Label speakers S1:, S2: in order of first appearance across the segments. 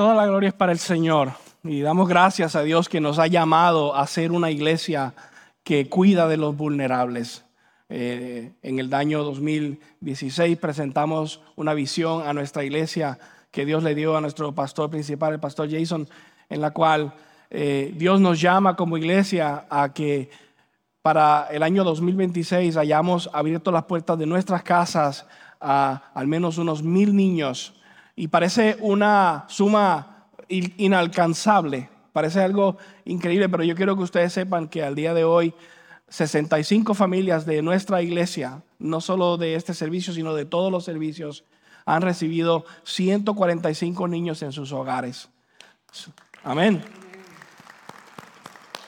S1: Toda la gloria es para el Señor y damos gracias a Dios que nos ha llamado a ser una iglesia que cuida de los vulnerables. Eh, en el año 2016 presentamos una visión a nuestra iglesia que Dios le dio a nuestro pastor principal, el pastor Jason, en la cual eh, Dios nos llama como iglesia a que para el año 2026 hayamos abierto las puertas de nuestras casas a al menos unos mil niños. Y parece una suma inalcanzable, parece algo increíble, pero yo quiero que ustedes sepan que al día de hoy 65 familias de nuestra iglesia, no solo de este servicio, sino de todos los servicios, han recibido 145 niños en sus hogares. Amén.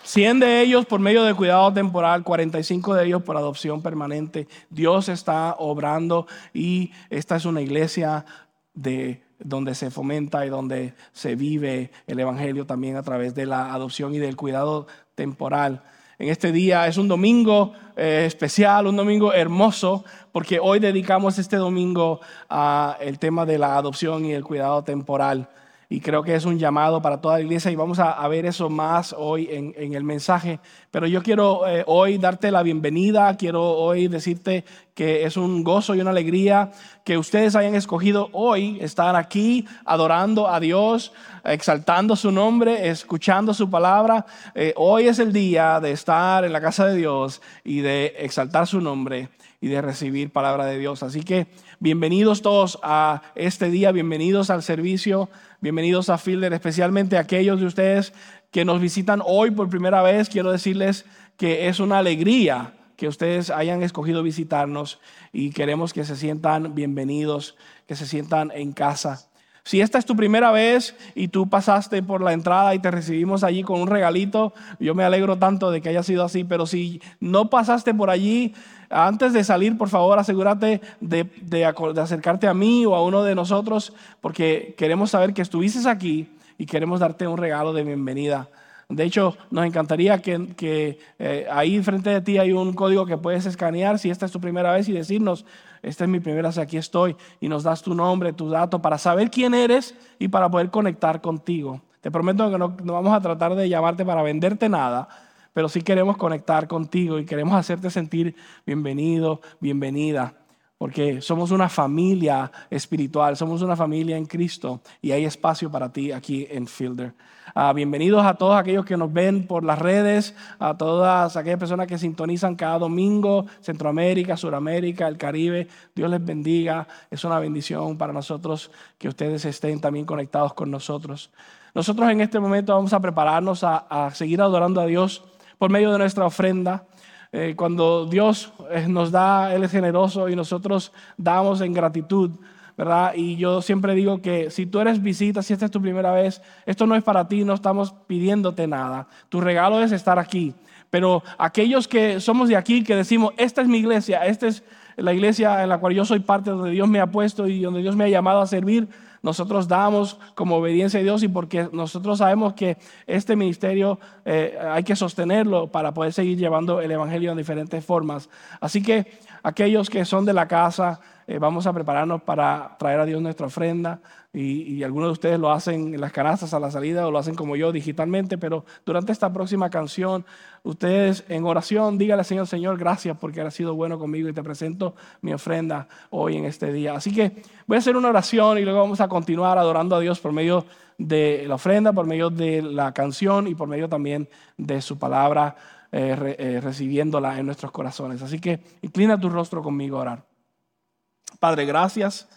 S1: 100 de ellos por medio de cuidado temporal, 45 de ellos por adopción permanente. Dios está obrando y esta es una iglesia de donde se fomenta y donde se vive el evangelio también a través de la adopción y del cuidado temporal. En este día es un domingo eh, especial, un domingo hermoso, porque hoy dedicamos este domingo al tema de la adopción y el cuidado temporal y creo que es un llamado para toda la iglesia y vamos a, ver eso más hoy en, el mensaje. Pero yo quiero eh, hoy darte la bienvenida, quiero hoy decirte que es un gozo y una alegría que ustedes hayan escogido hoy estar aquí adorando a Dios, exaltando su nombre, escuchando su palabra. Eh, hoy es el día de estar en la casa de Dios y de exaltar su nombre y de recibir palabra de Dios. Así que bienvenidos todos a este día, bienvenidos al servicio Bienvenidos a Fielder, especialmente aquellos de ustedes que nos visitan hoy por primera vez. Quiero decirles que es una alegría que ustedes hayan escogido visitarnos y queremos que se sientan bienvenidos, que se sientan en casa. Si esta es tu primera vez y tú pasaste por la entrada y te recibimos allí con un regalito, yo me alegro tanto de que haya sido así, pero si no pasaste por allí, antes de salir, por favor, asegúrate de, acercarte a mí o a uno de nosotros, porque queremos saber que estuviste aquí y queremos darte un regalo de bienvenida. De hecho, nos encantaría que, eh, ahí frente de ti hay un código que puedes escanear si esta es tu primera vez y decirnos, esta es mi primera vez, aquí estoy, y nos das tu nombre, tu dato, para saber quién eres y para poder conectar contigo. Te prometo que no, no vamos a tratar de llamarte para venderte nada, pero sí queremos conectar contigo y queremos hacerte sentir bienvenido, bienvenida, porque somos una familia espiritual, somos una familia en Cristo y hay espacio para ti aquí en Fielder. Ah, bienvenidos a todos aquellos que nos ven por las redes, a todas aquellas personas que sintonizan cada domingo, Centroamérica, Suramérica, el Caribe. Dios les bendiga. Es una bendición para nosotros que ustedes estén también conectados con nosotros. Nosotros en este momento vamos a prepararnos a seguir adorando a Dios por medio de nuestra ofrenda. Eh, cuando Dios eh, nos da, Él es generoso y nosotros damos en gratitud, ¿verdad? Y yo siempre digo que si tú eres visita, si esta es tu primera vez, esto no es para ti, no estamos pidiéndote nada. Tu regalo es estar aquí. Pero aquellos que somos de aquí, que decimos, esta es mi iglesia, esta es la iglesia en la cual yo soy parte, donde Dios me ha puesto y donde Dios me ha llamado a servir, nosotros damos como obediencia a Dios y porque nosotros sabemos que este ministerio eh, hay que sostenerlo para poder seguir llevando el Evangelio en diferentes formas. Así que aquellos que son de la casa, eh, vamos a prepararnos para traer a Dios nuestra ofrenda y, algunos de ustedes lo hacen en las canastas a la salida o lo hacen como yo digitalmente, pero durante esta próxima canción, ustedes en oración, dígale Señor, Señor, gracias porque has sido bueno conmigo y te presento mi ofrenda hoy en este día. Así que voy a hacer una oración y luego vamos a continuar adorando a Dios por medio de la ofrenda, por medio de la canción y por medio también de su palabra, eh, eh, recibiéndola en nuestros corazones. Así que inclina tu rostro conmigo a orar. Padre, gracias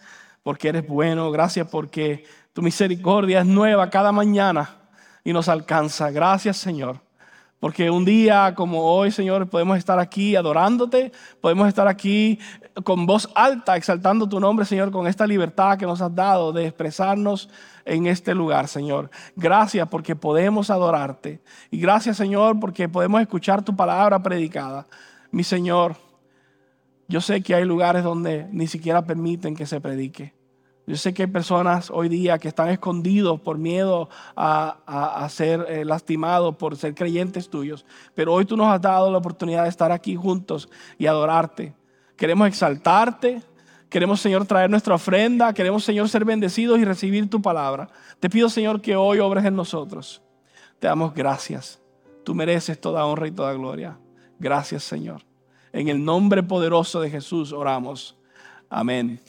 S1: porque eres bueno, gracias porque tu misericordia es nueva cada mañana y nos alcanza. Gracias Señor. Porque un día como hoy, Señor, podemos estar aquí adorándote, podemos estar aquí con voz alta, exaltando tu nombre, Señor, con esta libertad que nos has dado de expresarnos en este lugar, Señor. Gracias porque podemos adorarte. Y gracias, Señor, porque podemos escuchar tu palabra predicada. Mi Señor, yo sé que hay lugares donde ni siquiera permiten que se predique. Yo sé que hay personas hoy día que están escondidos por miedo a, ser eh, lastimados, por ser creyentes tuyos. Pero hoy tú nos has dado la oportunidad de estar aquí juntos y adorarte. Queremos exaltarte, Queremos, Señor, traer nuestra ofrenda. Queremos, Señor, ser bendecidos y recibir tu palabra. Te pido, Señor, que hoy obres en nosotros. Te damos gracias. Tú mereces toda honra y toda gloria. Gracias, Señor. En el nombre poderoso de Jesús oramos. Amén.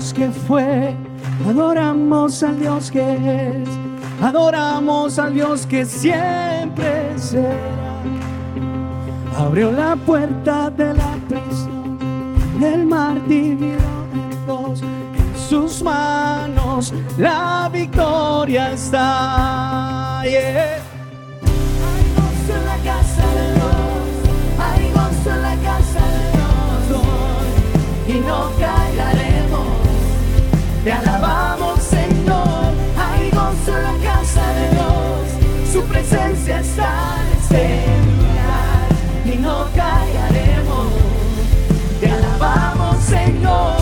S2: Que fue, adoramos al Dios que es, adoramos al Dios que siempre será. Abrió la puerta de la prisión, del mar dividió en dos, en sus manos la victoria está. Te alabamos, Señor. Hay gozo en la casa de Dios. Su presencia está en este lugar y no callaremos. Te alabamos, Señor.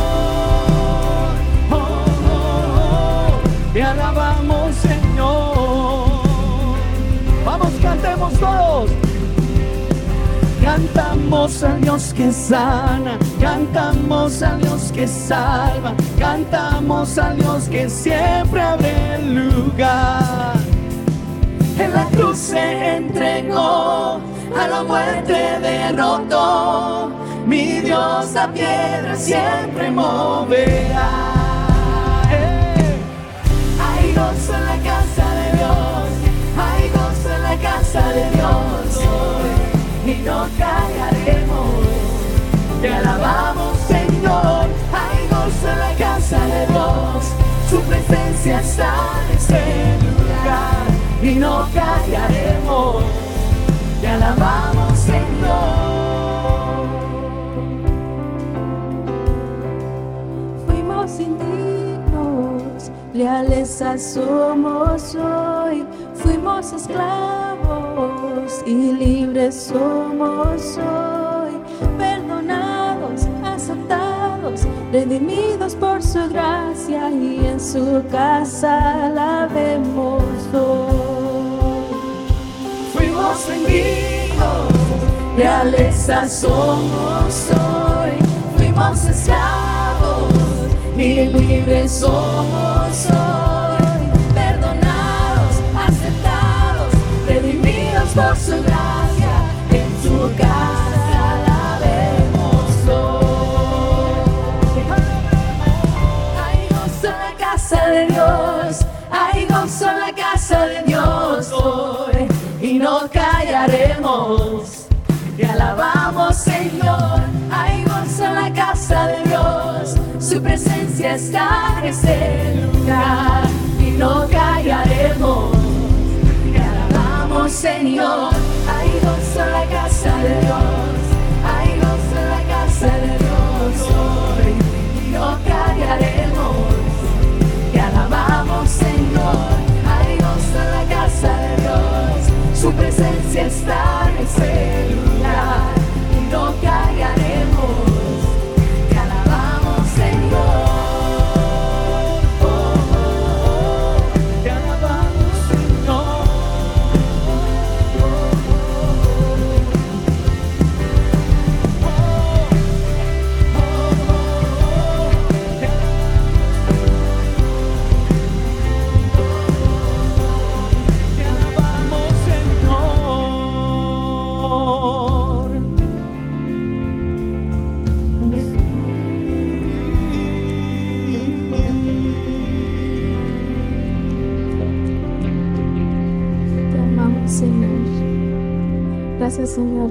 S2: Oh, oh, oh. Te alabamos, Señor. Vamos, cantemos todos. Cantamos a Dios que sana, cantamos a Dios que salva, cantamos a Dios que siempre abre lugar. En la cruz se entregó, a la muerte derrotó, mi Dios la piedra siempre moverá. Hay gozo en la casa de Dios, hay gozo en la casa de Dios y no callaremos. Te alabamos, Señor. Hay gozo en la casa de Dios. Su presencia está en este lugar y no callaremos. Te alabamos, Señor. Fuimos indignos, lealeza somos hoy. Fuimos esclavos y libres somos hoy, perdonados, aceptados, redimidos por su gracia y en su casa la vemos hoy. Fuimos vendidos, realeza somos hoy, fuimos esclavos y libres somos hoy, callaremos. Te alabamos Señor, hay gozo en la casa de Dios, su presencia está en ese lugar y no callaremos. Te alabamos Señor hay gozo en la casa de Dios, su presencia está en ese lugar.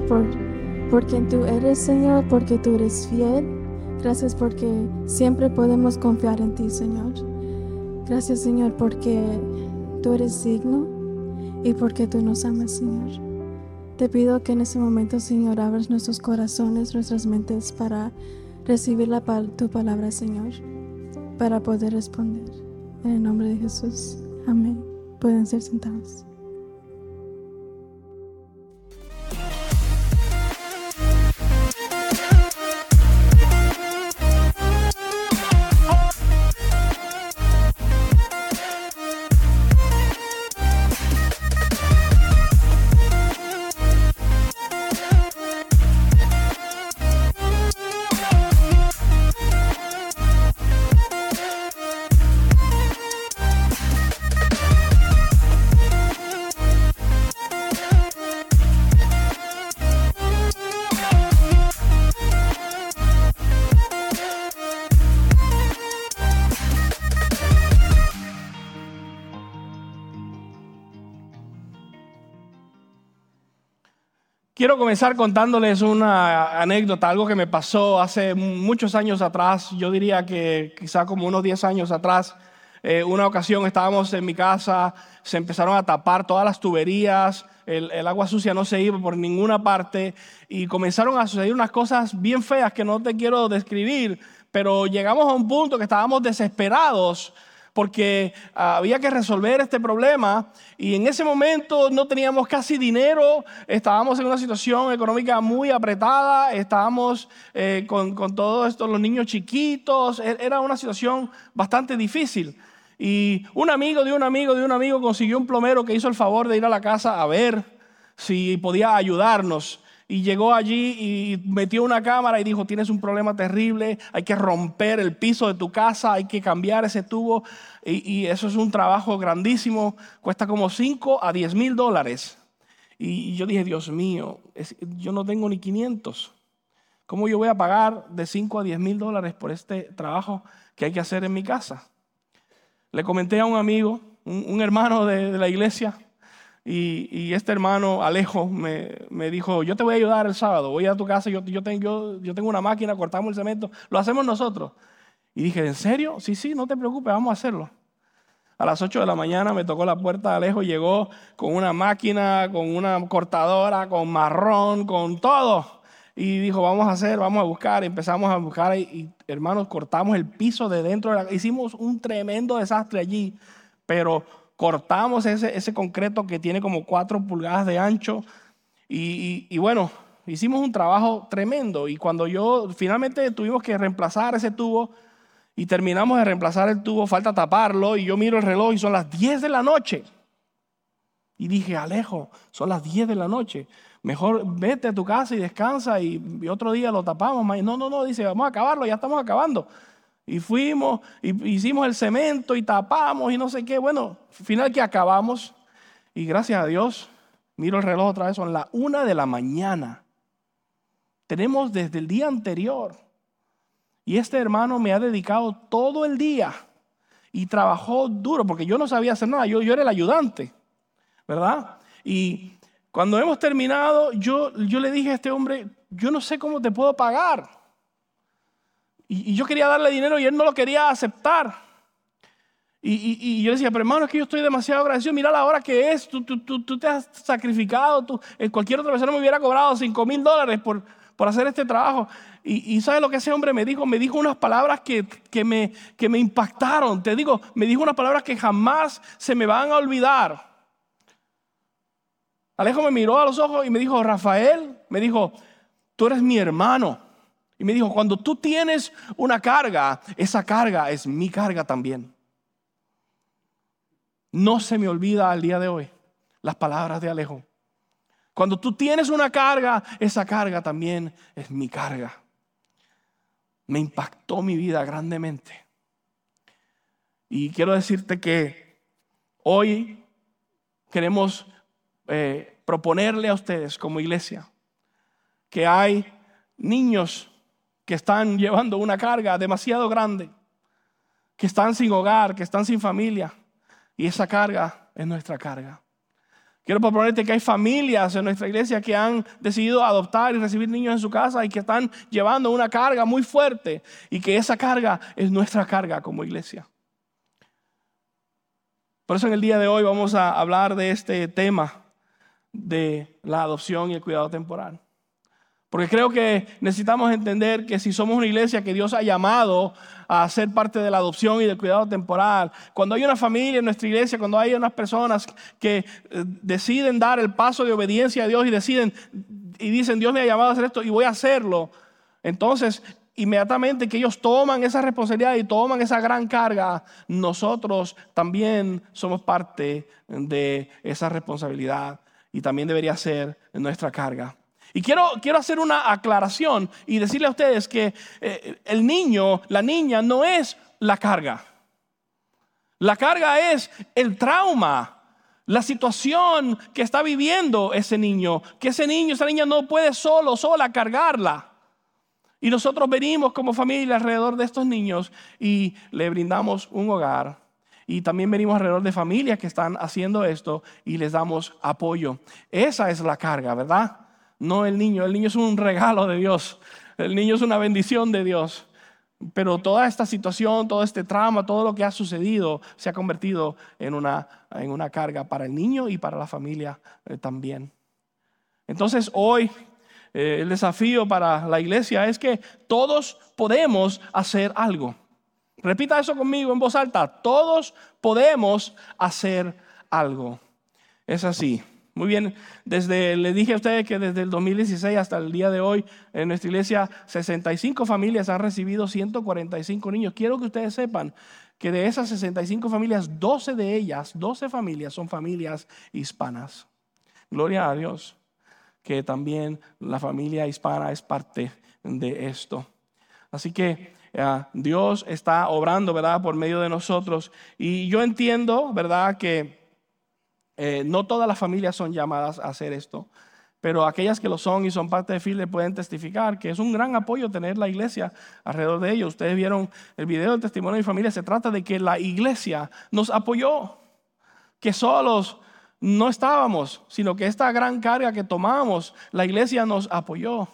S3: Por, por quien tú eres, Señor, porque tú eres fiel. Gracias porque siempre podemos confiar en ti, Señor. Gracias, Señor, porque tú eres digno y porque tú nos amas, Señor. Te pido que en este momento, Señor, abras nuestros corazones, nuestras mentes para recibir tu palabra, Señor, para poder responder. En el nombre de Jesús. Amén. Pueden ser sentados.
S1: Quiero comenzar contándoles una anécdota, algo que me pasó hace muchos años atrás, yo diría que quizá como unos 10 años atrás. Eh, una ocasión estábamos en mi casa, se empezaron a tapar todas las tuberías, el, el, agua sucia no se iba por ninguna parte y comenzaron a suceder unas cosas bien feas que no te quiero describir, pero llegamos a un punto que estábamos desesperados porque había que resolver este problema y en ese momento no teníamos casi dinero, estábamos en una situación económica muy apretada, estábamos eh, con, con todos estos los niños chiquitos, e, era una situación bastante difícil. Y un amigo de un amigo de un amigo consiguió un plomero que hizo el favor de ir a la casa a ver si podía ayudarnos y llegó allí y metió una cámara y dijo, tienes un problema terrible, hay que romper el piso de tu casa, hay que cambiar ese tubo y, eso es un trabajo grandísimo, cuesta como 5 a 10 mil dólares. Y yo dije, Dios mío, yo no tengo ni 500. ¿Cómo yo voy a pagar de 5 a 10 mil dólares por este trabajo que hay que hacer en mi casa? Le comenté a un amigo, un, hermano de la iglesia, y, este hermano Alejo me, me, dijo, yo te voy a ayudar el sábado, voy a tu casa, yo, yo, tengo, yo tengo una máquina, cortamos el cemento, lo hacemos nosotros. Y dije, ¿en serio? Sí, sí, no te preocupes, vamos a hacerlo. A las 8 de la mañana me tocó la puerta de Alejo, llegó con una máquina, con una cortadora, con marrón, con todo. Y dijo, vamos a hacer, vamos a buscar. Empezamos a buscar y, hermanos, cortamos el piso de dentro. hicimos un tremendo desastre allí, pero cortamos ese, concreto que tiene como cuatro pulgadas de ancho y, bueno, hicimos un trabajo tremendo y cuando yo finalmente tuvimos que reemplazar ese tubo y terminamos de reemplazar el tubo, falta taparlo y yo miro el reloj y son las 10 de la noche. Y dije, Alejo, son las 10 de la noche. Mejor vete a tu casa y descansa y, y otro día lo tapamos. No, no, no, dice, vamos a acabarlo, ya estamos acabando. Y fuimos, y hicimos el cemento y tapamos y no sé qué. Bueno, final que acabamos. Y gracias a Dios, miro el reloj otra vez, son las una de la mañana. Tenemos desde el día anterior. Y este hermano me ha dedicado todo el día y trabajó duro porque yo no sabía hacer nada, yo, yo era el ayudante, ¿verdad? Y cuando hemos terminado, yo, yo le dije a este hombre, yo no sé cómo te puedo pagar. Y, yo quería darle dinero y él no lo quería aceptar. Y, yo decía, pero hermano, es que yo estoy demasiado agradecido. Mira la hora que es. Tú, tú, tú, te has sacrificado. Tú, eh, cualquier otra persona me hubiera cobrado 5 mil dólares por, por hacer este trabajo. Y, y ¿sabes lo que ese hombre me dijo? Me dijo unas palabras que, que, me, que me impactaron. Te digo, me dijo unas palabras que jamás se me van a olvidar. Alejo me miró a los ojos y me dijo, Rafael, me dijo, tú eres mi hermano. Y me dijo, cuando tú tienes una carga, esa carga es mi carga también. No se me olvida al día de hoy las palabras de Alejo. Cuando tú tienes una carga, esa carga también es mi carga. Me impactó mi vida grandemente. Y quiero decirte que hoy queremos eh, proponerle a ustedes como iglesia que hay niños que están llevando una carga demasiado grande, que están sin hogar, que están sin familia. Y esa carga es nuestra carga. Quiero proponerte que hay familias en nuestra iglesia que han decidido adoptar y recibir niños en su casa y que están llevando una carga muy fuerte y que esa carga es nuestra carga como iglesia. Por eso en el día de hoy vamos a hablar de este tema de la adopción y el cuidado temporal. Porque creo que necesitamos entender que si somos una iglesia que Dios ha llamado a ser parte de la adopción y del cuidado temporal, cuando hay una familia en nuestra iglesia, cuando hay unas personas que eh, deciden dar el paso de obediencia a Dios y deciden y dicen, Dios me ha llamado a hacer esto y voy a hacerlo, entonces inmediatamente que ellos toman esa responsabilidad y toman esa gran carga, nosotros también somos parte de esa responsabilidad y también debería ser nuestra carga. Y quiero, quiero hacer una aclaración y decirle a ustedes que eh, el niño, la niña, no es la carga. La carga es el trauma, la situación que está viviendo ese niño, que ese niño, esa niña no puede solo, sola cargarla. Y nosotros venimos como familia alrededor de estos niños y le brindamos un hogar. Y también venimos alrededor de familias que están haciendo esto y les damos apoyo. Esa es la carga, ¿verdad? No el niño. El niño es un regalo de Dios. El niño es una bendición de Dios. Pero toda esta situación, todo este trama, todo lo que ha sucedido se ha convertido en una, en una carga para el niño y para la familia eh, también. Entonces hoy eh, el desafío para la iglesia es que todos podemos hacer algo. Repita eso conmigo en voz alta. Todos podemos hacer algo. Es así. Muy bien, desde, le dije a ustedes que desde el 2016 hasta el día de hoy en nuestra iglesia 65 familias han recibido 145 niños. Quiero que ustedes sepan que de esas 65 familias, 12 de ellas, 12 familias son familias hispanas. Gloria a Dios, que también la familia hispana es parte de esto. Así que eh, Dios está obrando, ¿verdad?, por medio de nosotros. Y yo entiendo, ¿verdad?, que eh, no todas las familias son llamadas a hacer esto, pero aquellas que lo son y son parte de FILE pueden testificar que es un gran apoyo tener la iglesia alrededor de ellos. Ustedes vieron el video del testimonio de mi familia, se trata de que la iglesia nos apoyó, que solos no estábamos, sino que esta gran carga que tomamos, la iglesia nos apoyó.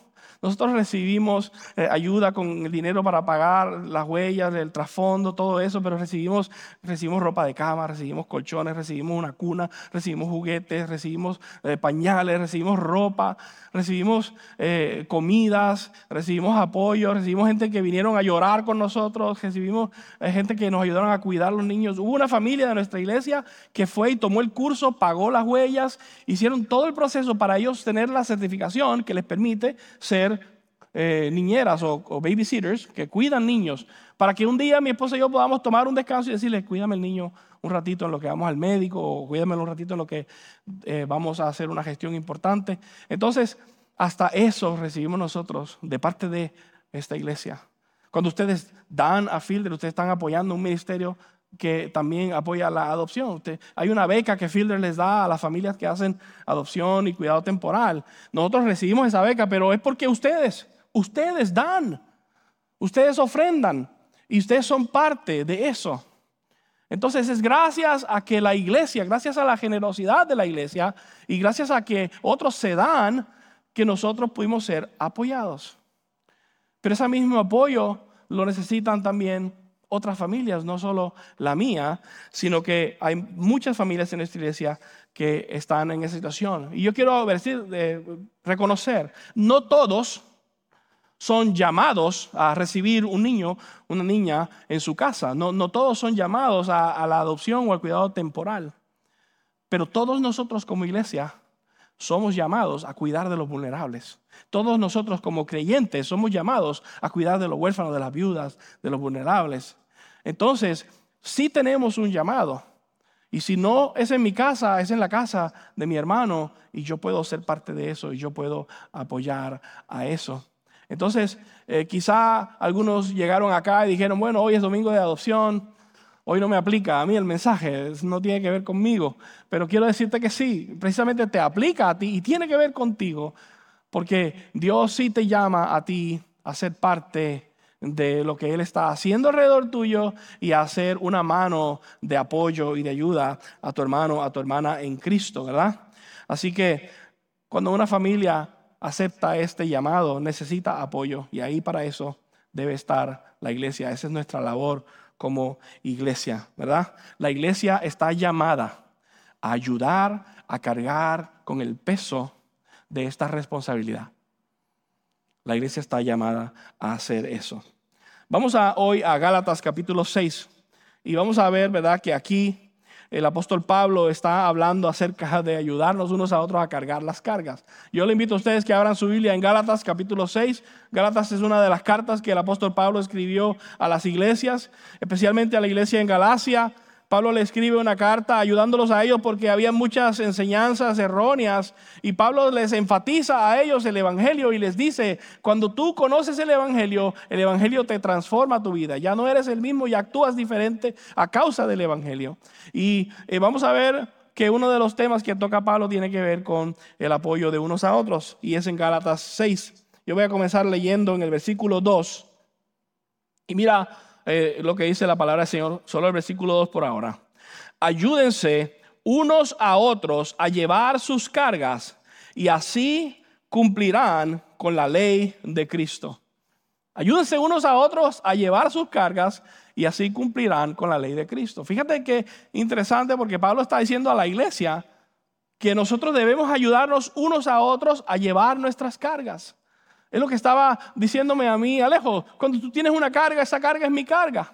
S1: Nosotros recibimos eh, ayuda con el dinero para pagar las huellas, el trasfondo, todo eso, pero recibimos, recibimos ropa de cama, recibimos colchones, recibimos una cuna, recibimos juguetes, recibimos eh, pañales, recibimos ropa, recibimos eh, comidas, recibimos apoyo, recibimos gente que vinieron a llorar con nosotros, recibimos gente que nos ayudaron a cuidar a los niños. Hubo una familia de nuestra iglesia que fue y tomó el curso, pagó las huellas, hicieron todo el proceso para ellos tener la certificación que les permite ser eh, niñeras o, babysitters que cuidan niños, para que un día mi esposa y yo podamos tomar un descanso y decirle, cuídame el niño un ratito en lo que vamos al médico o cuídame un ratito en lo que eh, vamos a hacer una gestión importante. Entonces, hasta eso recibimos nosotros de parte de esta iglesia. Cuando ustedes dan a Fielder, ustedes están apoyando un ministerio que también apoya la adopción. hay una beca que Fielder les da a las familias que hacen adopción y cuidado temporal. Nosotros recibimos esa beca, pero es porque ustedes Ustedes dan, ustedes ofrendan y ustedes son parte de eso. Entonces es gracias a que la iglesia, gracias a la generosidad de la iglesia y gracias a que otros se dan, que nosotros pudimos ser apoyados. Pero ese mismo apoyo lo necesitan también otras familias, no solo la mía, sino que hay muchas familias en esta iglesia que están en esa situación. Y yo quiero decir, eh, reconocer, no todos son llamados a recibir un niño, una niña en su casa. No, no todos son llamados a, a la adopción o al cuidado temporal. Pero todos nosotros como iglesia somos llamados a cuidar de los vulnerables. Todos nosotros como creyentes somos llamados a cuidar de los huérfanos, de las viudas, de los vulnerables. Entonces, sí tenemos un llamado. Y si no es en mi casa, es en la casa de mi hermano y yo puedo ser parte de eso y yo puedo apoyar a eso. Entonces, eh, quizá algunos llegaron acá y dijeron, bueno, hoy es domingo de adopción, hoy no me aplica a mí el mensaje, no tiene que ver conmigo, pero quiero decirte que sí, precisamente te aplica a ti y tiene que ver contigo, porque Dios sí te llama a ti a ser parte de lo que Él está haciendo alrededor tuyo y a hacer una mano de apoyo y de ayuda a tu hermano, a tu hermana en Cristo, ¿verdad? Así que cuando una familia acepta este llamado, necesita apoyo y ahí para eso debe estar la iglesia. Esa es nuestra labor como iglesia, ¿verdad? La iglesia está llamada a ayudar a cargar con el peso de esta responsabilidad. La iglesia está llamada a hacer eso. Vamos a, hoy a Gálatas capítulo 6 y vamos a ver, ¿verdad?, que aquí el apóstol Pablo está hablando acerca de ayudarnos unos a otros a cargar las cargas. Yo le invito a ustedes que abran su Biblia en Gálatas capítulo 6. Gálatas es una de las cartas que el apóstol Pablo escribió a las iglesias, especialmente a la iglesia en Galacia, Pablo le escribe una carta ayudándolos a ellos porque había muchas enseñanzas erróneas y Pablo les enfatiza a ellos el Evangelio y les dice, cuando tú conoces el Evangelio, el Evangelio te transforma tu vida. Ya no eres el mismo y actúas diferente a causa del Evangelio. Y eh, vamos a ver que uno de los temas que toca Pablo tiene que ver con el apoyo de unos a otros y es en Gálatas 6. Yo voy a comenzar leyendo en el versículo 2. Y mira, eh, lo que dice la palabra del Señor, solo el versículo 2 por ahora. Ayúdense unos a otros a llevar sus cargas y así cumplirán con la ley de Cristo. Ayúdense unos a otros a llevar sus cargas y así cumplirán con la ley de Cristo. Fíjate que interesante porque Pablo está diciendo a la iglesia que nosotros debemos ayudarnos unos a otros a llevar nuestras cargas. Es lo que estaba diciéndome a mí, Alejo, cuando tú tienes una carga, esa carga es mi carga.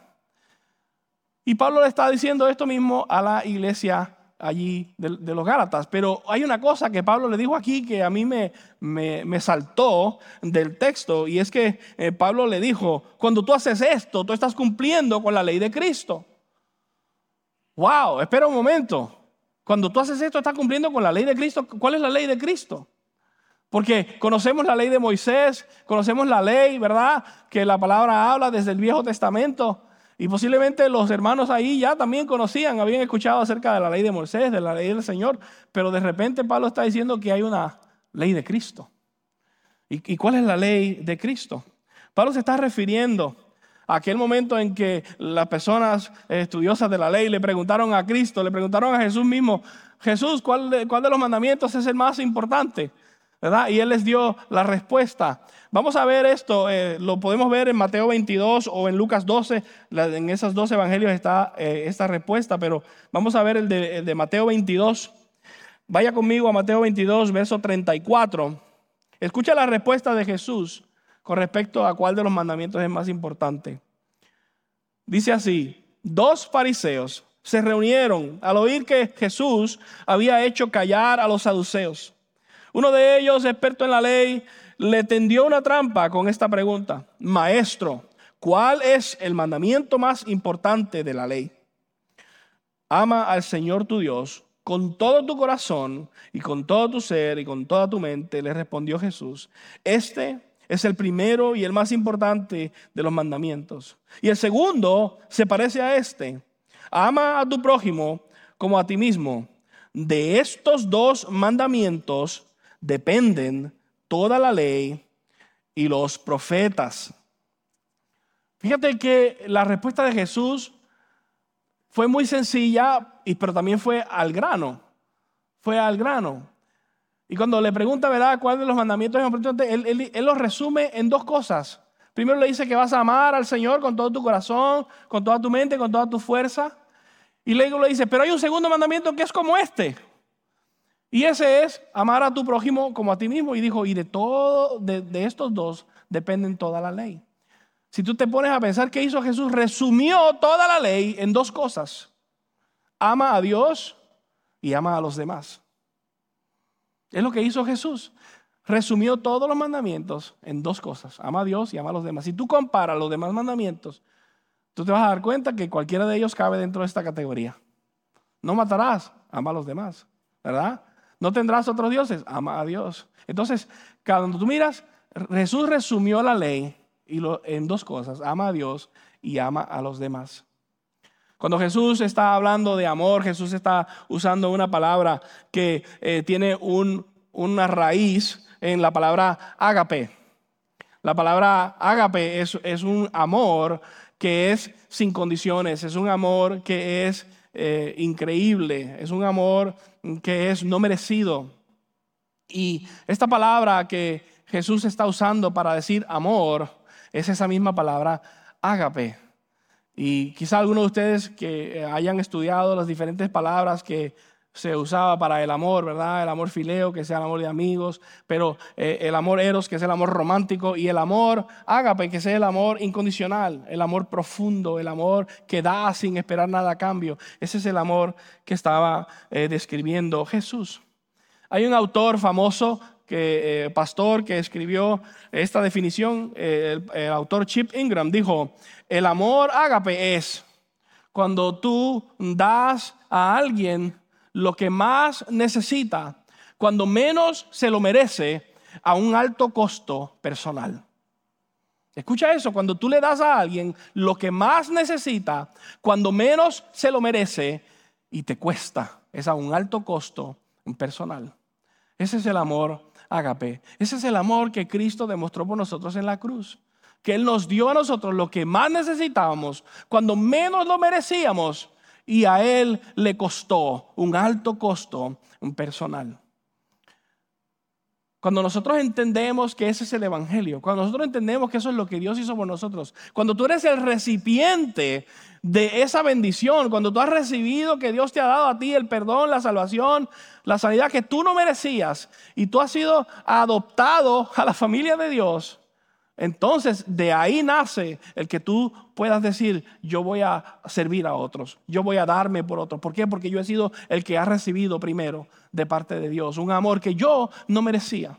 S1: Y Pablo le está diciendo esto mismo a la iglesia allí de, los Gálatas. Pero hay una cosa que Pablo le dijo aquí que a mí me, me, saltó del texto y es que eh, Pablo le dijo, cuando tú haces esto, tú estás cumpliendo con la ley de Cristo. Wow, espera un momento. Cuando tú haces esto, estás cumpliendo con la ley de Cristo. ¿Cuál es la ley de Cristo? Porque conocemos la ley de Moisés, conocemos la ley, ¿verdad? Que la palabra habla desde el Viejo Testamento. Y posiblemente los hermanos ahí ya también conocían, habían escuchado acerca de la ley de Moisés, de la ley del Señor. Pero de repente Pablo está diciendo que hay una ley de Cristo. ¿Y, cuál es la ley de Cristo? Pablo se está refiriendo a aquel momento en que las personas estudiosas de la ley le preguntaron a Cristo, le preguntaron a Jesús mismo, Jesús, ¿cuál de los mandamientos es el más importante? Y él les dio la respuesta. Vamos a ver esto, eh, lo podemos ver en Mateo 22 o en Lucas 12, en esos dos evangelios está eh, esta respuesta, pero vamos a ver el de, el de Mateo 22. Vaya conmigo a Mateo 22, verso 34. Escucha la respuesta de Jesús con respecto a cuál de los mandamientos es más importante. Dice así, dos fariseos se reunieron al oír que Jesús había hecho callar a los saduceos. Uno de ellos, experto en la ley, le tendió una trampa con esta pregunta. Maestro, ¿cuál es el mandamiento más importante de la ley? Ama al Señor tu Dios con todo tu corazón y con todo tu ser y con toda tu mente, le respondió Jesús. Este es el primero y el más importante de los mandamientos. Y el segundo se parece a este. Ama a tu prójimo como a ti mismo. De estos dos mandamientos dependen toda la ley y los profetas. Fíjate que la respuesta de Jesús fue muy sencilla, pero también fue al grano. Fue al grano. Y cuando le pregunta, ¿verdad?, cuál de los mandamientos es importante, él, él, él los resume en dos cosas. Primero le dice que vas a amar al Señor con todo tu corazón, con toda tu mente, con toda tu fuerza. Y luego le dice, pero hay un segundo mandamiento que es como este. Y ese es amar a tu prójimo como a ti mismo. Y dijo, y de todo, de, estos dos dependen toda la ley. Si tú te pones a pensar qué hizo Jesús, resumió toda la ley en dos cosas. Ama a Dios y ama a los demás. Es lo que hizo Jesús. Resumió todos los mandamientos en dos cosas. Ama a Dios y ama a los demás. Si tú comparas los demás mandamientos, tú te vas a dar cuenta que cualquiera de ellos cabe dentro de esta categoría. No matarás, ama a los demás. ¿Verdad? No tendrás otros dioses, ama a Dios. Entonces, cuando tú miras, Jesús resumió la ley en dos cosas, ama a Dios y ama a los demás. Cuando Jesús está hablando de amor, Jesús está usando una palabra que eh, tiene una raíz en la palabra ágape. La palabra ágape es, es un amor que es sin condiciones, es un amor que es eh, increíble, es un amor que es no merecido. Y esta palabra que Jesús está usando para decir amor es esa misma palabra ágape. Y quizá algunos de ustedes que hayan estudiado las diferentes palabras que se usaba para el amor, ¿verdad? El amor fileo, que sea el amor de amigos, pero eh, el amor eros, que es el amor romántico, y el amor ágape, que sea el amor incondicional, el amor profundo, el amor que da sin esperar nada a cambio. Ese es el amor que estaba eh, describiendo Jesús. Hay un autor famoso, que, eh, pastor, que escribió esta definición, el autor Chip Ingram, dijo, el amor ágape es cuando tú das a alguien lo que más necesita, cuando menos se lo merece, a un alto costo personal. Escucha eso, cuando tú le das a alguien lo que más necesita, cuando menos se lo merece y te cuesta, es a un alto costo personal. Ese es el amor ágape. Ese es el amor que Cristo demostró por nosotros en la cruz. Que Él nos dio a nosotros lo que más necesitábamos, cuando menos lo merecíamos, y a él le costó un alto costo personal. Cuando nosotros entendemos que ese es el Evangelio, cuando nosotros entendemos que eso es lo que Dios hizo por nosotros, cuando tú eres el recipiente de esa bendición, cuando tú has recibido que Dios te ha dado a ti el perdón, la salvación, la sanidad que tú no merecías y tú has sido adoptado a la familia de Dios, entonces, de ahí nace el que tú puedas decir, yo voy a servir a otros, yo voy a darme por otros. ¿Por qué? Porque yo he sido el que ha recibido primero de parte de Dios, un amor que yo no merecía.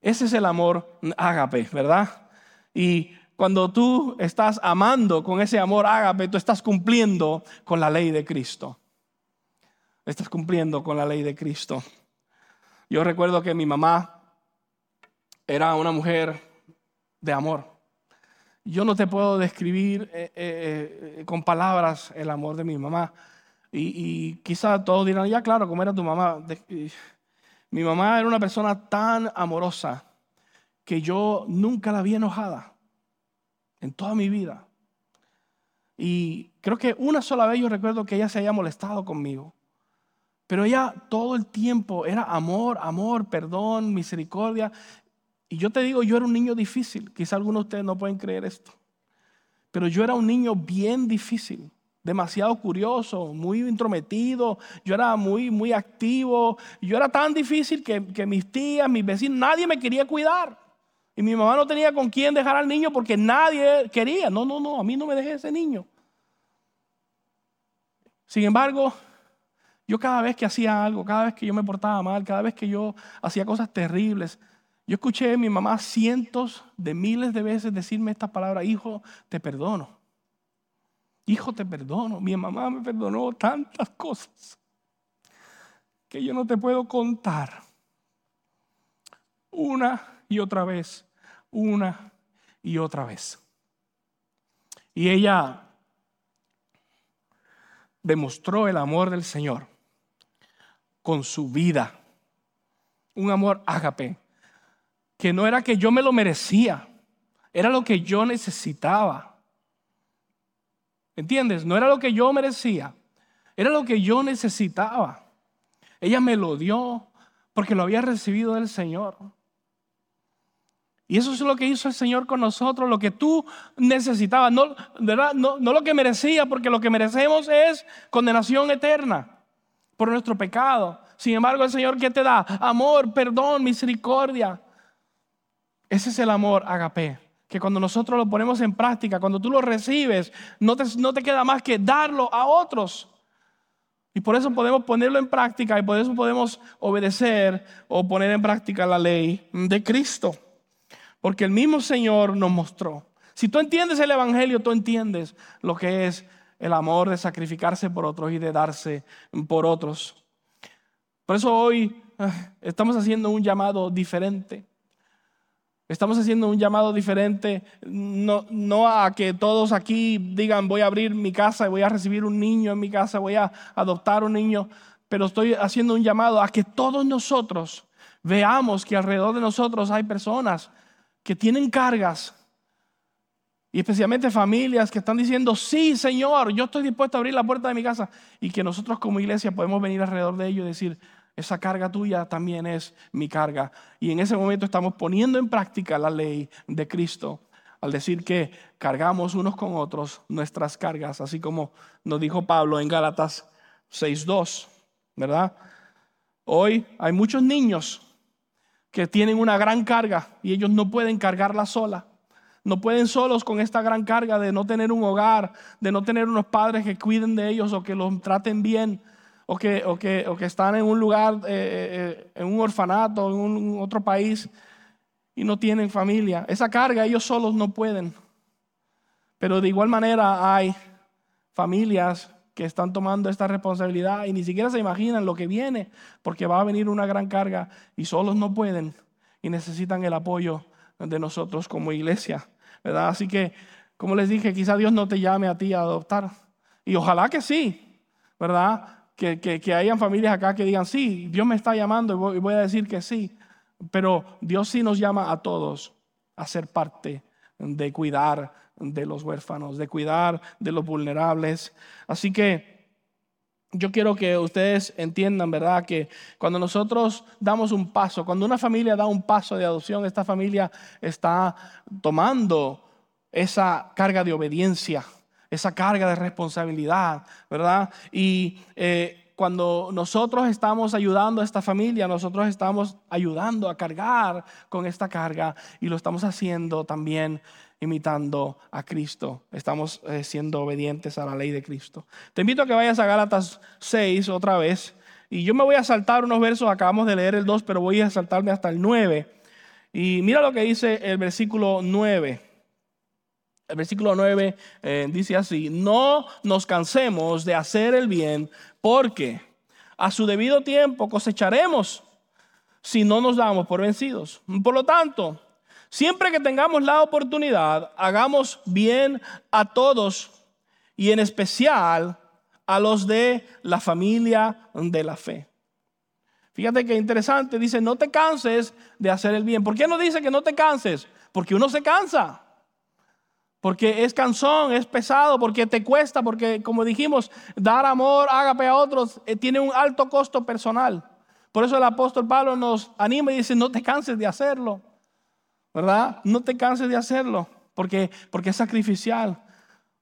S1: Ese es el amor ágape, ¿verdad? Y cuando tú estás amando con ese amor ágape, tú estás cumpliendo con la ley de Cristo. Estás cumpliendo con la ley de Cristo. Yo recuerdo que mi mamá era una mujer de amor. Yo no te puedo describir eh, eh, eh, con palabras el amor de mi mamá. Y, quizá todos dirán, ya claro, ¿cómo era tu mamá? mi mamá era una persona tan amorosa que yo nunca la vi enojada en toda mi vida. Y creo que una sola vez yo recuerdo que ella se haya molestado conmigo. Pero ella todo el tiempo era amor, amor, perdón, misericordia. Y yo te digo, yo era un niño difícil. Quizá algunos de ustedes no pueden creer esto. Pero yo era un niño bien difícil, demasiado curioso, muy intrometido. Yo era muy, muy activo. Yo era tan difícil que, que mis tías, mis vecinos, nadie me quería cuidar. Y mi mamá no tenía con quién dejar al niño porque nadie quería. No, no, no, a mí no me dejé ese niño. Sin embargo, yo cada vez que hacía algo, cada vez que yo me portaba mal, cada vez que yo hacía cosas terribles, yo escuché a mi mamá cientos de miles de veces decirme esta palabra, hijo, te perdono. Hijo, te perdono. Mi mamá me perdonó tantas cosas que yo no te puedo contar. Una y otra vez, una y otra vez. Y ella demostró el amor del Señor con su vida. Un amor ágape que no era que yo me lo merecía, era lo que yo necesitaba. ¿Entiendes? No era lo que yo merecía, era lo que yo necesitaba. Ella me lo dio porque lo había recibido del Señor. Y eso es lo que hizo el Señor con nosotros, lo que tú necesitabas, no, lo que merecía, porque lo que merecemos es condenación eterna por nuestro pecado. Sin embargo, el Señor que te da amor, perdón, misericordia, ese es el amor agape. Que cuando nosotros lo ponemos en práctica, cuando tú lo recibes, no te, no te queda más que darlo a otros. Y por eso podemos ponerlo en práctica y por eso podemos obedecer o poner en práctica la ley de Cristo. Porque el mismo Señor nos mostró. Si tú entiendes el Evangelio, tú entiendes lo que es el amor de sacrificarse por otros y de darse por otros. Por eso hoy ah, estamos haciendo un llamado diferente. Estamos haciendo un llamado diferente, no, no, a que todos aquí digan voy a abrir mi casa y voy a recibir un niño en mi casa, voy a adoptar un niño, pero estoy haciendo un llamado a que todos nosotros veamos que alrededor de nosotros hay personas que tienen cargas y especialmente familias que están diciendo, sí Señor, yo estoy dispuesto a abrir la puerta de mi casa y que nosotros como iglesia podemos venir alrededor de ellos y decir, esa carga tuya también es mi carga. Y en ese momento estamos poniendo en práctica la ley de Cristo al decir que cargamos unos con otros nuestras cargas, así como nos dijo Pablo en Gálatas 6.2, ¿verdad? Hoy hay muchos niños que tienen una gran carga y ellos no pueden cargarla sola. No pueden solos con esta gran carga de no tener un hogar, de no tener unos padres que cuiden de ellos o que los traten bien, o que, o que, o que están en un lugar, eh, eh, en un orfanato, en un, otro país, y no tienen familia. Esa carga ellos solos no pueden. Pero de igual manera hay familias que están tomando esta responsabilidad y ni siquiera se imaginan lo que viene, porque va a venir una gran carga y solos no pueden y necesitan el apoyo de nosotros como iglesia, ¿verdad? Así que, como les dije, quizá Dios no te llame a ti a adoptar. Y ojalá que sí, ¿verdad? Que, hayan familias acá que digan, sí, Dios me está llamando y voy, a decir que sí. Pero Dios sí nos llama a todos a ser parte de cuidar de los huérfanos, de cuidar de los vulnerables. Así que yo quiero que ustedes entiendan, ¿verdad? Que cuando nosotros damos un paso, cuando una familia da un paso de adopción, esta familia está tomando esa carga de obediencia, esa carga de responsabilidad, ¿verdad? Y eh, cuando nosotros estamos ayudando a esta familia, nosotros estamos ayudando a cargar con esta carga y lo estamos haciendo también imitando a Cristo. Estamos eh, siendo obedientes a la ley de Cristo. Te invito a que vayas a Gálatas 6 otra vez. Y yo me voy a saltar unos versos, acabamos de leer el 2, pero voy a saltarme hasta el 9. Y mira lo que dice el versículo 9. El versículo 9 eh, dice así, no nos cansemos de hacer el bien porque a su debido tiempo cosecharemos si no nos damos por vencidos. Por lo tanto, Siempre que tengamos la oportunidad, hagamos bien a todos y en especial a los de la familia de la fe. Fíjate que interesante, dice, no te canses de hacer el bien. ¿Por qué no dice que no te canses? Porque uno se cansa. Porque es cansón, es pesado, porque te cuesta, porque como dijimos, dar amor, ágape a otros, eh, tiene un alto costo personal. Por eso el apóstol Pablo nos anima y dice, no te canses de hacerlo. ¿verdad? No te canses de hacerlo, porque, porque es sacrificial.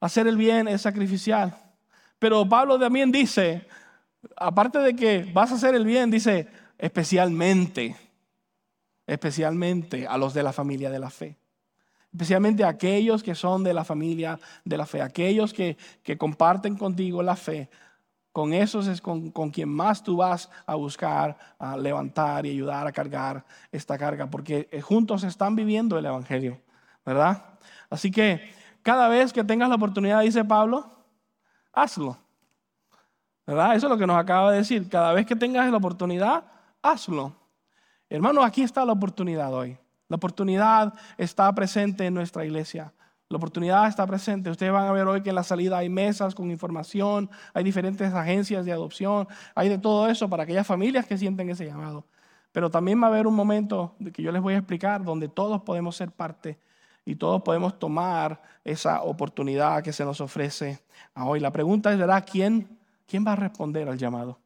S1: Hacer el bien es sacrificial. Pero Pablo también dice, aparte de que vas a hacer el bien, dice, especialmente, especialmente a los de la familia de la fe. Especialmente aquellos que son de la familia de la fe, aquellos que, que comparten contigo la fe, con esos es con, quien más tú vas a buscar a levantar y ayudar a cargar esta carga, porque eh, juntos están viviendo el Evangelio, ¿verdad? Así que cada vez que tengas la oportunidad, dice Pablo, hazlo. ¿Verdad? Eso es lo que nos acaba de decir. Cada vez que tengas la oportunidad, hazlo. Hermano, aquí está la oportunidad hoy. La oportunidad está presente en nuestra iglesia. La oportunidad está presente. Ustedes van a ver hoy que en la salida hay mesas con información, hay diferentes agencias de adopción, hay de todo eso para aquellas familias que sienten ese llamado. Pero también va a haber un momento que yo les voy a explicar donde todos podemos ser parte y todos podemos tomar esa oportunidad que se nos ofrece a hoy. La pregunta es, ¿verdad? ¿Quién, quién va a responder al llamado?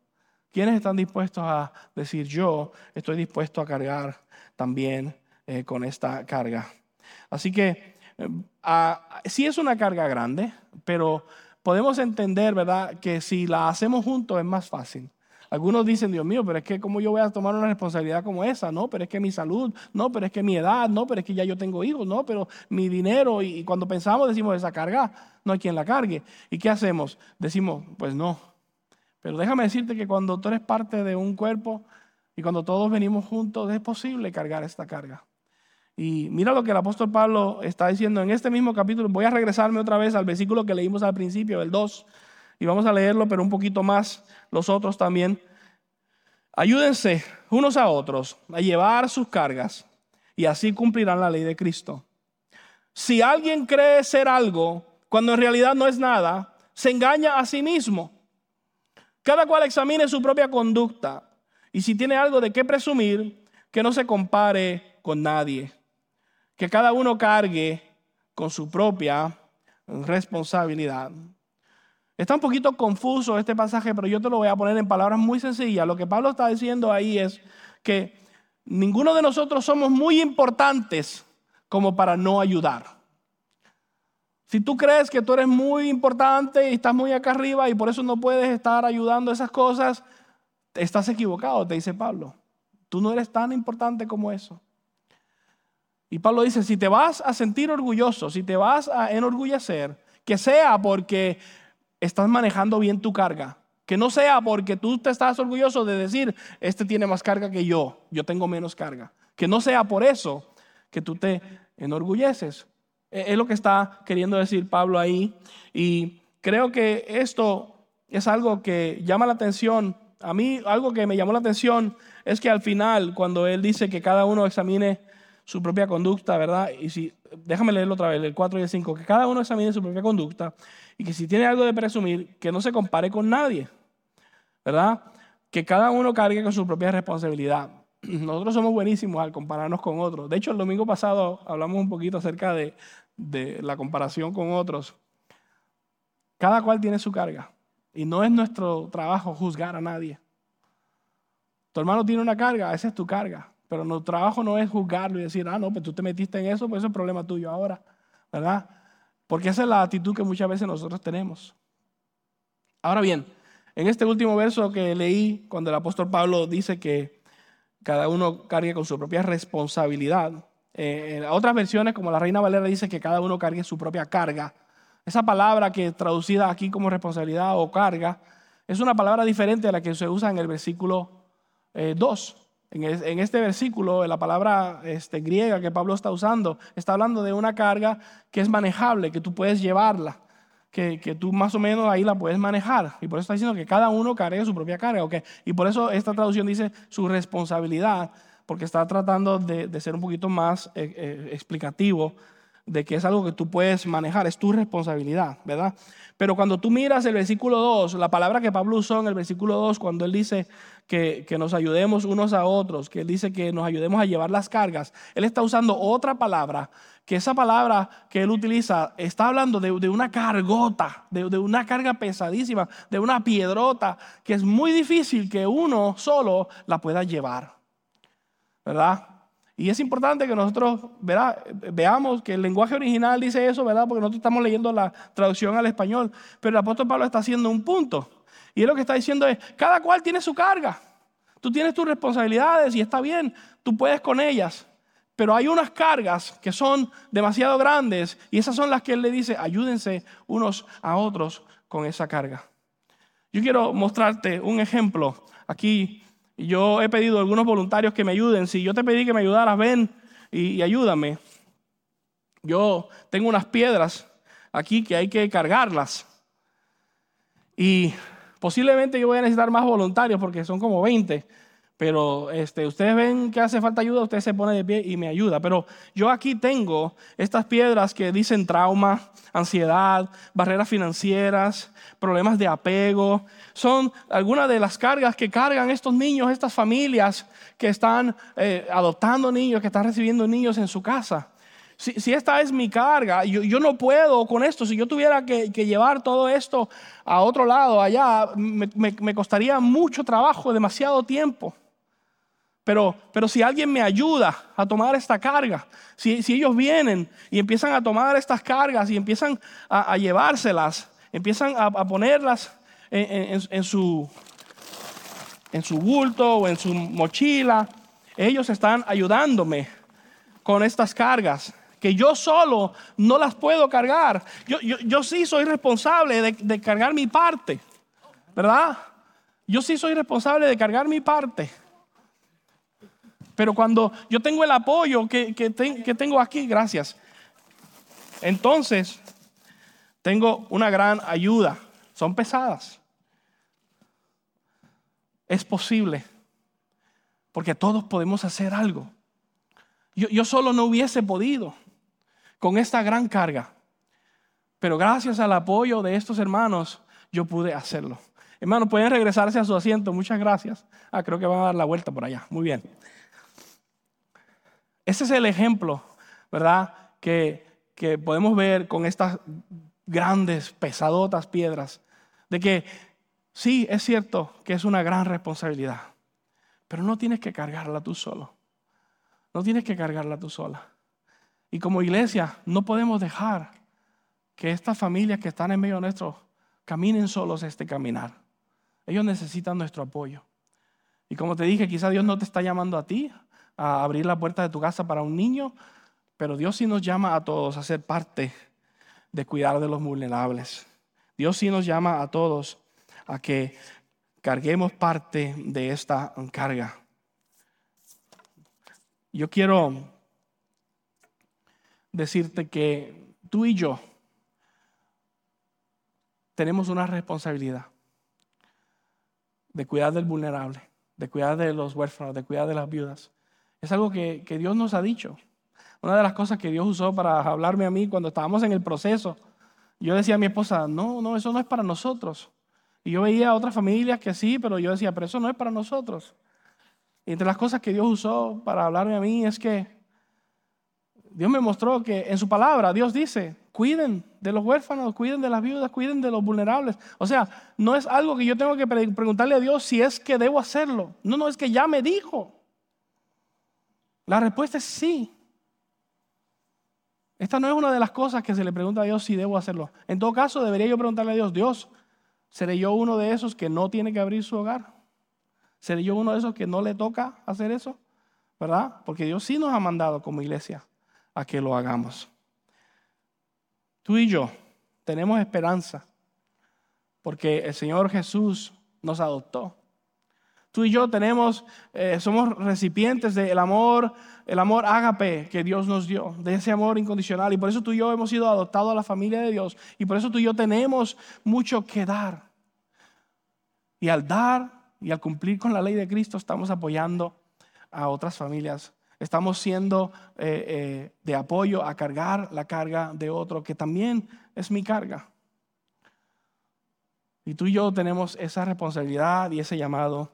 S1: ¿Quiénes están dispuestos a decir, yo estoy dispuesto a cargar también eh, con esta carga? Así que Ah, sí es una carga grande, pero podemos entender, ¿verdad?, que si la hacemos juntos es más fácil. Algunos dicen, Dios mío, pero es que ¿cómo yo voy a tomar una responsabilidad como esa? No, pero es que mi salud, no, pero es que mi edad, no, pero es que ya yo tengo hijos, no, pero mi dinero. Y cuando pensamos, decimos, esa carga, no hay quien la cargue. ¿Y qué hacemos? Decimos, pues no. Pero déjame decirte que cuando tú eres parte de un cuerpo y cuando todos venimos juntos, es posible cargar esta carga. Y mira lo que el apóstol Pablo está diciendo en este mismo capítulo. Voy a regresarme otra vez al versículo que leímos al principio, el 2, y vamos a leerlo, pero un poquito más los otros también. Ayúdense unos a otros a llevar sus cargas y así cumplirán la ley de Cristo. Si alguien cree ser algo cuando en realidad no es nada, se engaña a sí mismo. Cada cual examine su propia conducta y si tiene algo de qué presumir, que no se compare con nadie que cada uno cargue con su propia responsabilidad. Está un poquito confuso este pasaje, pero yo te lo voy a poner en palabras muy sencillas. Lo que Pablo está diciendo ahí es que ninguno de nosotros somos muy importantes como para no ayudar. Si tú crees que tú eres muy importante y estás muy acá arriba y por eso no puedes estar ayudando a esas cosas, estás equivocado, te dice Pablo. Tú no eres tan importante como eso. Y Pablo dice, si te vas a sentir orgulloso, si te vas a enorgullecer, que sea porque estás manejando bien tu carga. Que no sea porque tú te estás orgulloso de decir, este tiene más carga que yo, yo tengo menos carga. Que no sea por eso que tú te enorgulleces. E, es lo que está queriendo decir Pablo ahí. Y creo que esto es algo que llama la atención. A mí algo que me llamó la atención es que al final, cuando él dice que cada uno examine su propia conducta, ¿verdad? Y si, déjame leerlo otra vez, el 4 y el 5, que cada uno examine su propia conducta y que si tiene algo de presumir, que no se compare con nadie, ¿verdad? Que cada uno cargue con su propia responsabilidad. Nosotros somos buenísimos al compararnos con otros. De hecho, el domingo pasado hablamos un poquito acerca de, de la comparación con otros. Cada cual tiene su carga y no es nuestro trabajo juzgar a nadie. Tu hermano tiene una carga, esa es tu carga. Pero nuestro trabajo no es juzgarlo y decir, ah, no, pues tú te metiste en eso, pues es problema tuyo ahora, ¿verdad? Porque esa es la actitud que muchas veces nosotros tenemos. Ahora bien, en este último verso que leí, cuando el apóstol Pablo dice que cada uno cargue con su propia responsabilidad, eh, en otras versiones, como la Reina Valera dice que cada uno cargue su propia carga, esa palabra que traducida aquí como responsabilidad o carga, es una palabra diferente a la que se usa en el versículo 2. Eh, en este versículo, la palabra este, griega que Pablo está usando, está hablando de una carga que es manejable, que tú puedes llevarla, que, tú más o menos ahí la puedes manejar. Y por eso está diciendo que cada uno cargue su propia carga. ¿okay? Y por eso esta traducción dice su responsabilidad, porque está tratando de, ser un poquito más eh, eh, explicativo de que es algo que tú puedes manejar, es tu responsabilidad, ¿verdad? Pero cuando tú miras el versículo 2, la palabra que Pablo usó en el versículo 2, cuando él dice que, nos ayudemos unos a otros, que él dice que nos ayudemos a llevar las cargas, él está usando otra palabra, que esa palabra que él utiliza está hablando de, una cargota, de, de una carga pesadísima, de una piedrota, que es muy difícil que uno solo la pueda llevar. ¿Verdad? Y es importante que nosotros veamos que el lenguaje original dice eso, ¿verdad? Porque nosotros estamos leyendo la traducción al español. Pero el apóstol Pablo está haciendo un punto. Y él lo que está diciendo es, cada cual tiene su carga. Tú tienes tus responsabilidades y está bien, tú puedes con ellas. Pero hay unas cargas que son demasiado grandes y esas son las que él le dice, ayúdense unos a otros con esa carga. Yo quiero mostrarte un ejemplo aquí yo he pedido a algunos voluntarios que me ayuden. Si yo te pedí que me ayudaras, ven y, ayúdame. Yo tengo unas piedras aquí que hay que cargarlas. Y posiblemente yo voy a necesitar más voluntarios porque son como 20. Pero este, ustedes ven que hace falta ayuda, usted se pone de pie y me ayuda. Pero yo aquí tengo estas piedras que dicen trauma, ansiedad, barreras financieras, problemas de apego. Son algunas de las cargas que cargan estos niños, estas familias que están eh, adoptando niños, que están recibiendo niños en su casa. Si, esta es mi carga, yo, no puedo con esto. Si yo tuviera que, llevar todo esto a otro lado, allá, me costaría mucho trabajo, demasiado tiempo. Pero, pero si alguien me ayuda a tomar esta carga, si, ellos vienen y empiezan a tomar estas cargas y empiezan a, llevárselas, empiezan a, ponerlas en, su, en su bulto o en su mochila, ellos están ayudándome con estas cargas que yo solo no las puedo cargar. Yo, yo, sí soy responsable de cargar mi parte, ¿verdad? Yo sí soy responsable de cargar mi parte. Pero cuando yo tengo el apoyo que, que, tengo aquí, gracias, entonces tengo una gran ayuda. Son pesadas. Es posible, porque todos podemos hacer algo. Yo, yo, solo no hubiese podido con esta gran carga, pero gracias al apoyo de estos hermanos, yo pude hacerlo. Hermanos, pueden regresarse a su asiento. Muchas gracias. Ah, creo que van a dar la vuelta por allá. Muy bien. Ese es el ejemplo, ¿verdad? Que, podemos ver con estas grandes, pesadotas piedras, de que sí, es cierto que es una gran responsabilidad, pero no tienes que cargarla tú solo. No tienes que cargarla tú sola. Y como iglesia no podemos dejar que estas familias que están en medio nuestro caminen solos este caminar. Ellos necesitan nuestro apoyo. Y como te dije, quizá Dios no te está llamando a ti a abrir la puerta de tu casa para un niño, pero Dios sí nos llama a todos a ser parte de cuidar de los vulnerables. Dios sí nos llama a todos a que carguemos parte de esta carga. Yo quiero decirte que tú y yo tenemos una responsabilidad de cuidar del vulnerable, de cuidar de los huérfanos, de cuidar de las viudas. Es algo que, que Dios nos ha dicho. Una de las cosas que Dios usó para hablarme a mí cuando estábamos en el proceso, yo decía a mi esposa, no, no, eso no es para nosotros. Y yo veía a otras familias que sí, pero yo decía, pero eso no es para nosotros. Y entre las cosas que Dios usó para hablarme a mí es que Dios me mostró que en su palabra Dios dice, cuiden de los huérfanos, cuiden de las viudas, cuiden de los vulnerables. O sea, no es algo que yo tengo que preguntarle a Dios si es que debo hacerlo. No, no, es que ya me dijo. La respuesta es sí. Esta no es una de las cosas que se le pregunta a Dios si debo hacerlo. En todo caso, debería yo preguntarle a Dios, Dios, ¿seré yo uno de esos que no tiene que abrir su hogar? ¿Seré yo uno de esos que no le toca hacer eso? ¿Verdad? Porque Dios sí nos ha mandado como iglesia a que lo hagamos. Tú y yo tenemos esperanza porque el Señor Jesús nos adoptó. Tú y yo tenemos, eh, somos recipientes del amor, el amor ágape que Dios nos dio, de ese amor incondicional. Y por eso tú y yo hemos sido adoptados a la familia de Dios. Y por eso tú y yo tenemos mucho que dar. Y al dar y al cumplir con la ley de Cristo estamos apoyando a otras familias estamos siendo eh, eh, de apoyo a cargar la carga de otro, que también es mi carga. Y tú y yo tenemos esa responsabilidad y ese llamado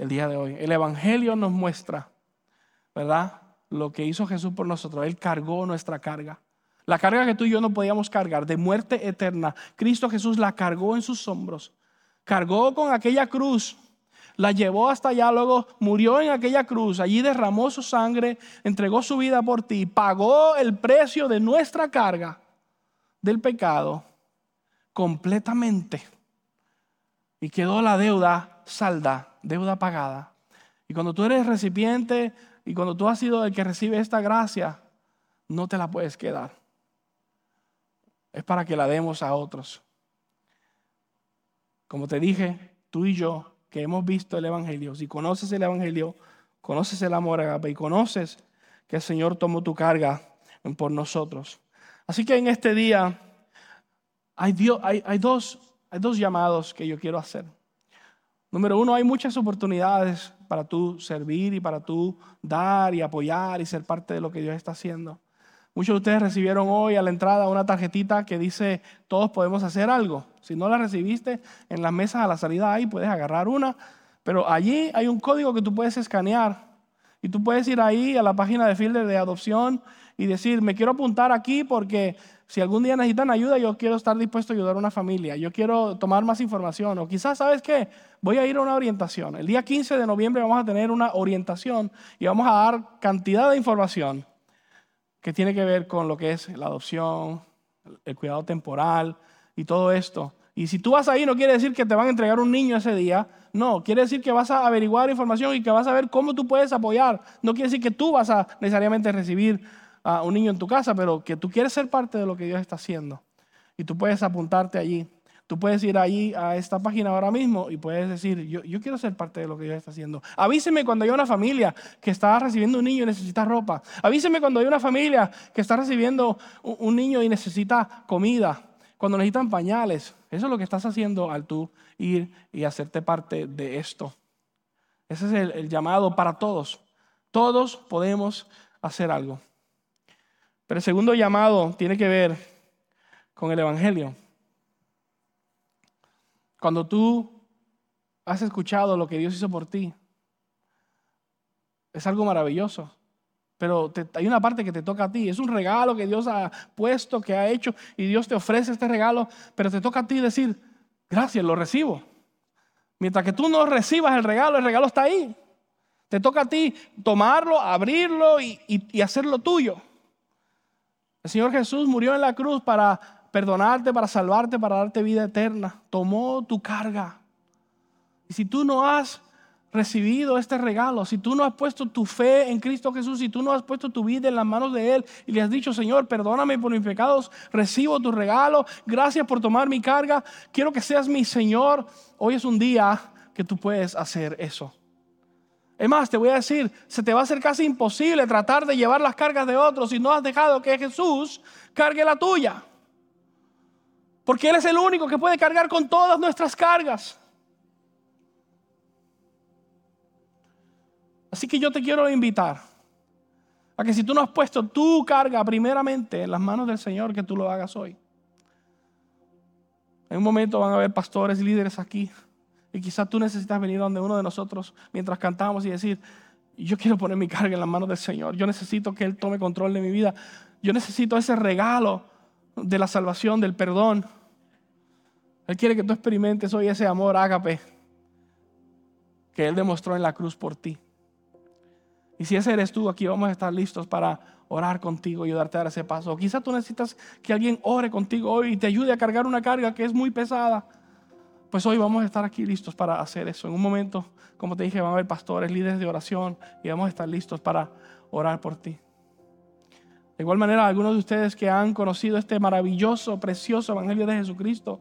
S1: el día de hoy. El Evangelio nos muestra, ¿verdad? Lo que hizo Jesús por nosotros. Él cargó nuestra carga. La carga que tú y yo no podíamos cargar de muerte eterna, Cristo Jesús la cargó en sus hombros. Cargó con aquella cruz la llevó hasta allá, luego murió en aquella cruz, allí derramó su sangre, entregó su vida por ti, pagó el precio de nuestra carga del pecado completamente. Y quedó la deuda salda, deuda pagada. Y cuando tú eres recipiente y cuando tú has sido el que recibe esta gracia, no te la puedes quedar. Es para que la demos a otros. Como te dije, tú y yo que hemos visto el Evangelio, si conoces el Evangelio, conoces el amor agape y conoces que el Señor tomó tu carga por nosotros. Así que en este día hay, hay, dos, hay dos llamados que yo quiero hacer. Número uno, hay muchas oportunidades para tú servir y para tú dar y apoyar y ser parte de lo que Dios está haciendo. Muchos de ustedes recibieron hoy a la entrada una tarjetita que dice, todos podemos hacer algo. Si no la recibiste, en las mesas a la salida ahí puedes agarrar una, pero allí hay un código que tú puedes escanear y tú puedes ir ahí a la página de Fielder de adopción y decir, me quiero apuntar aquí porque si algún día necesitan ayuda, yo quiero estar dispuesto a ayudar a una familia, yo quiero tomar más información o quizás, ¿sabes qué? Voy a ir a una orientación. El día 15 de noviembre vamos a tener una orientación y vamos a dar cantidad de información que tiene que ver con lo que es la adopción, el cuidado temporal y todo esto. Y si tú vas ahí no quiere decir que te van a entregar un niño ese día, no, quiere decir que vas a averiguar información y que vas a ver cómo tú puedes apoyar. No quiere decir que tú vas a necesariamente recibir a un niño en tu casa, pero que tú quieres ser parte de lo que Dios está haciendo. Y tú puedes apuntarte allí. Tú puedes ir ahí a esta página ahora mismo y puedes decir, yo, yo, quiero ser parte de lo que Dios está haciendo. Avíseme cuando hay una familia que está recibiendo un niño y necesita ropa. Avíseme cuando hay una familia que está recibiendo un, niño y necesita comida. Cuando necesitan pañales. Eso es lo que estás haciendo al tú ir y hacerte parte de esto. Ese es el llamado para todos. Todos podemos hacer algo. Pero el segundo llamado tiene que ver con el Evangelio. Cuando tú has escuchado lo que Dios hizo por ti, es algo maravilloso. Pero hay una parte que te toca a ti. Es un regalo que Dios ha puesto, que ha hecho, y Dios te ofrece este regalo, pero te toca a ti decir, gracias, lo recibo. Mientras que tú no recibas el regalo, el regalo está ahí. Te toca a ti tomarlo, abrirlo y, y hacerlo tuyo. El Señor Jesús murió en la cruz para perdonarte, para salvarte, para darte vida eterna. Tomó tu carga. Y si tú no has recibido este regalo, si tú no has puesto tu fe en Cristo Jesús, si tú no has puesto tu vida en las manos de Él y le has dicho, Señor, perdóname por mis pecados, recibo tu regalo, gracias por tomar mi carga, quiero que seas mi Señor, hoy es un día que tú puedes hacer eso. Es más, te voy a decir, se te va a hacer casi imposible tratar de llevar las cargas de otros si no has dejado que Jesús cargue la tuya. Porque Él es el único que puede cargar con todas nuestras cargas. Así que yo te quiero invitar a que si tú no has puesto tu carga primeramente en las manos del Señor, que tú lo hagas hoy. En un momento van a haber pastores y líderes aquí. Y quizás tú necesitas venir donde uno de nosotros mientras cantamos y decir, yo quiero poner mi carga en las manos del Señor. Yo necesito que Él tome control de mi vida. Yo necesito ese regalo de la salvación, del perdón. Él quiere que tú experimentes hoy ese amor ágape que Él demostró en la cruz por ti. Y si ese eres tú, aquí vamos a estar listos para orar contigo y ayudarte a dar ese paso. quizás tú necesitas que alguien ore contigo hoy y te ayude a cargar una carga que es muy pesada. Pues hoy vamos a estar aquí listos para hacer eso. En un momento, como te dije, van a haber pastores, líderes de oración y vamos a estar listos para orar por ti. De igual manera, algunos de ustedes que han conocido este maravilloso, precioso Evangelio de Jesucristo,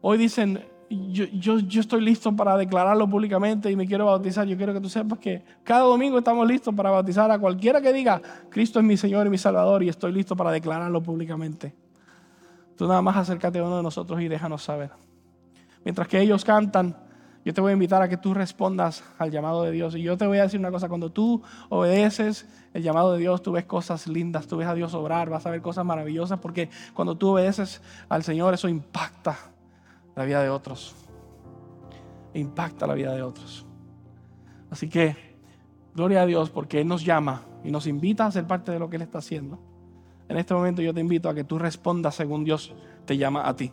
S1: hoy dicen, yo, yo, estoy listo para declararlo públicamente y me quiero bautizar. Yo quiero que tú sepas que cada domingo estamos listos para bautizar a cualquiera que diga, Cristo es mi Señor y mi Salvador y estoy listo para declararlo públicamente. Tú nada más acércate a uno de nosotros y déjanos saber. Mientras que ellos cantan, yo te voy a invitar a que tú respondas al llamado de Dios. Y yo te voy a decir una cosa, cuando tú obedeces el llamado de Dios, tú ves cosas lindas, tú ves a Dios obrar, vas a ver cosas maravillosas, porque cuando tú obedeces al Señor, eso impacta la vida de otros. Impacta la vida de otros. Así que, gloria a Dios porque Él nos llama y nos invita a ser parte de lo que Él está haciendo. En este momento yo te invito a que tú respondas según Dios te llama a ti.